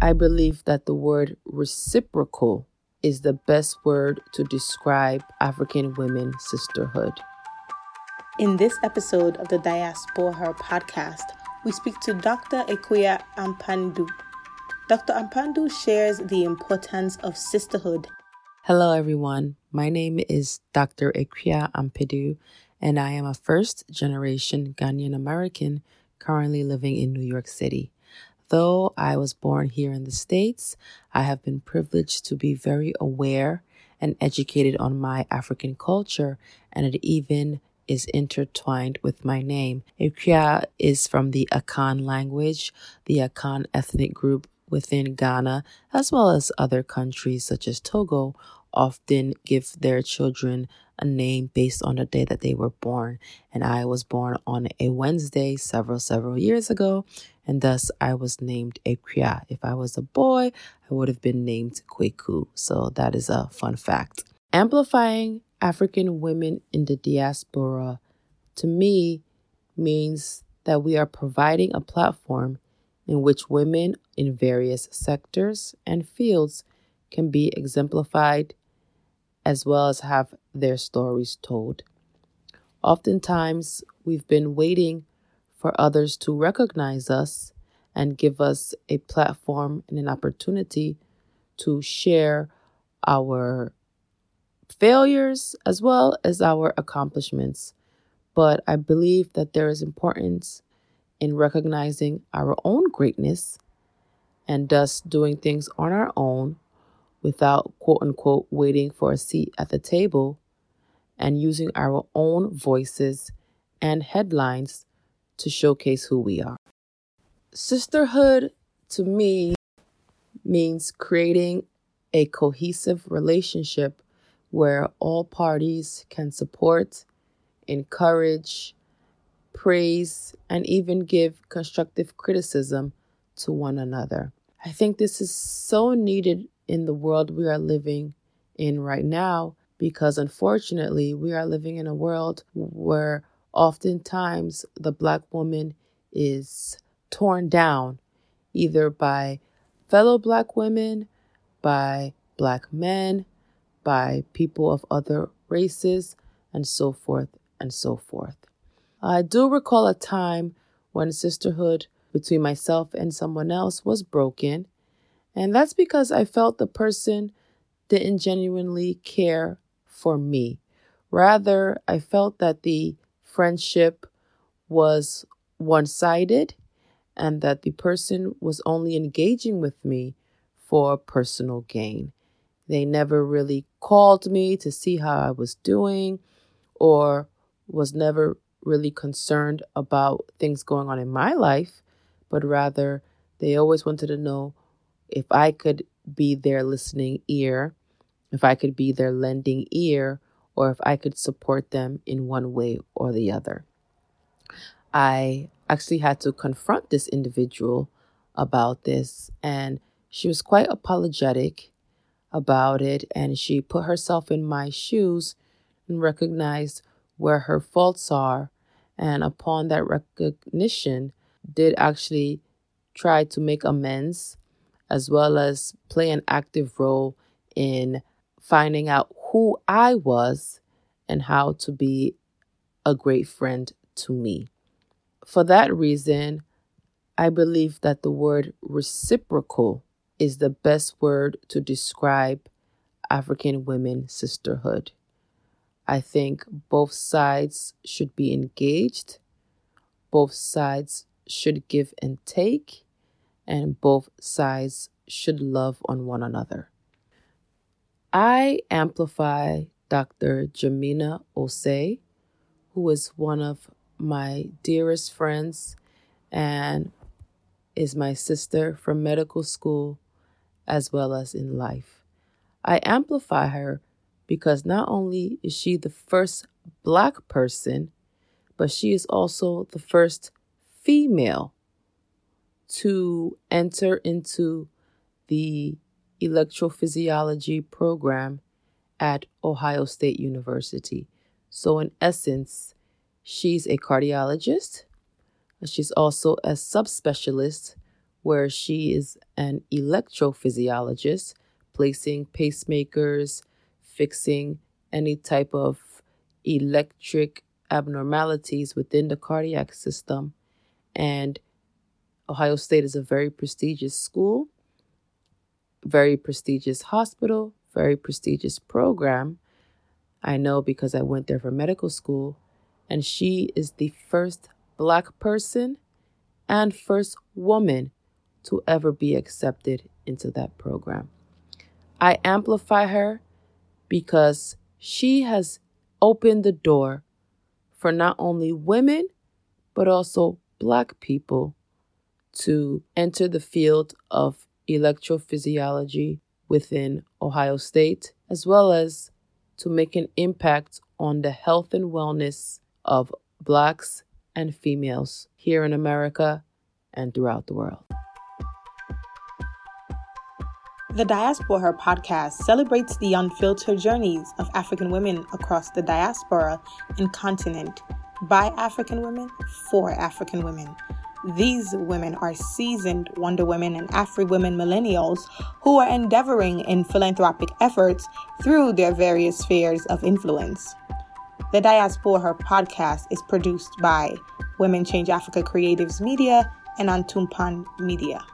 I believe that the word reciprocal is the best word to describe African women sisterhood. In this episode of the Diaspora Her podcast, we speak to Dr. Akua Ampadu. Dr. Ampadu shares the importance of sisterhood. Hello, everyone. My name is Dr. Akua Ampadu, and I am a first generation Ghanaian American currently living in New York City. Though I was born here in the States, I have been privileged to be very aware and educated on my African culture, and it even is intertwined with my name. Akua is from the Akan language, the Akan ethnic group within Ghana, as well as other countries such as Togo, often give their children a name based on the day that they were born. And I was born on a Wednesday several, several years ago, and thus I was named Akua. If I was a boy, I would have been named Kweku. So that is a fun fact. Amplifying African women in the diaspora, to me, means that we are providing a platform in which women in various sectors and fields can be exemplified as well as have their stories told. Oftentimes, we've been waiting for others to recognize us and give us a platform and an opportunity to share our failures as well as our accomplishments. But I believe that there is importance in recognizing our own greatness and thus doing things on our own without quote unquote waiting for a seat at the table and using our own voices and headlines to showcase who we are. Sisterhood to me means creating a cohesive relationship where all parties can support, encourage, praise, and even give constructive criticism to one another. I think this is so needed in the world we are living in right now because unfortunately we are living in a world where oftentimes the black woman is torn down either by fellow black women, by black men, by people of other races, and so forth and so forth. I do recall a time when sisterhood between myself and someone else was broken, and that's because I felt the person didn't genuinely care for me. Rather, I felt that the friendship was one sided and that the person was only engaging with me for personal gain. They never really called me to see how I was doing or was never really concerned about things going on in my life, but rather they always wanted to know if I could be their listening ear, if I could be their lending ear, or if I could support them in one way or the other. I actually had to confront this individual about this, and she was quite apologetic about it and she put herself in my shoes and recognized where her faults are and upon that recognition did actually try to make amends as well as play an active role in finding out who I was and how to be a great friend to me. For that reason, I believe that the word reciprocal is the best word to describe African women sisterhood. I think both sides should be engaged, both sides should give and take, and both sides should love on one another. I amplify Dr. Jamina Osei, who is one of my dearest friends and is my sister from medical school as well as in life. I amplify her because not only is she the first black person, but she is also the first female to enter into the electrophysiology program at Ohio State University. So, in essence, she's a cardiologist. She's also a subspecialist where she is an electrophysiologist, placing pacemakers, fixing any type of electric abnormalities within the cardiac system. And Ohio State is a very prestigious school, very prestigious hospital, very prestigious program. I know because I went there for medical school, and she is the first Black person and first woman to ever be accepted into that program. I amplify her because she has opened the door for not only women, but also Black people to enter the field of electrophysiology within Ohio State, as well as to make an impact on the health and wellness of Blacks and females here in America and throughout the world. The Diaspora podcast celebrates the unfiltered journeys of African women across the diaspora and continent by African women for African women. These women are seasoned Wonder Women and Afri Women millennials who are endeavoring in philanthropic efforts through their various spheres of influence. The Diaspora Her podcast is produced by Women Change Africa Creatives Media and Antumpan Media.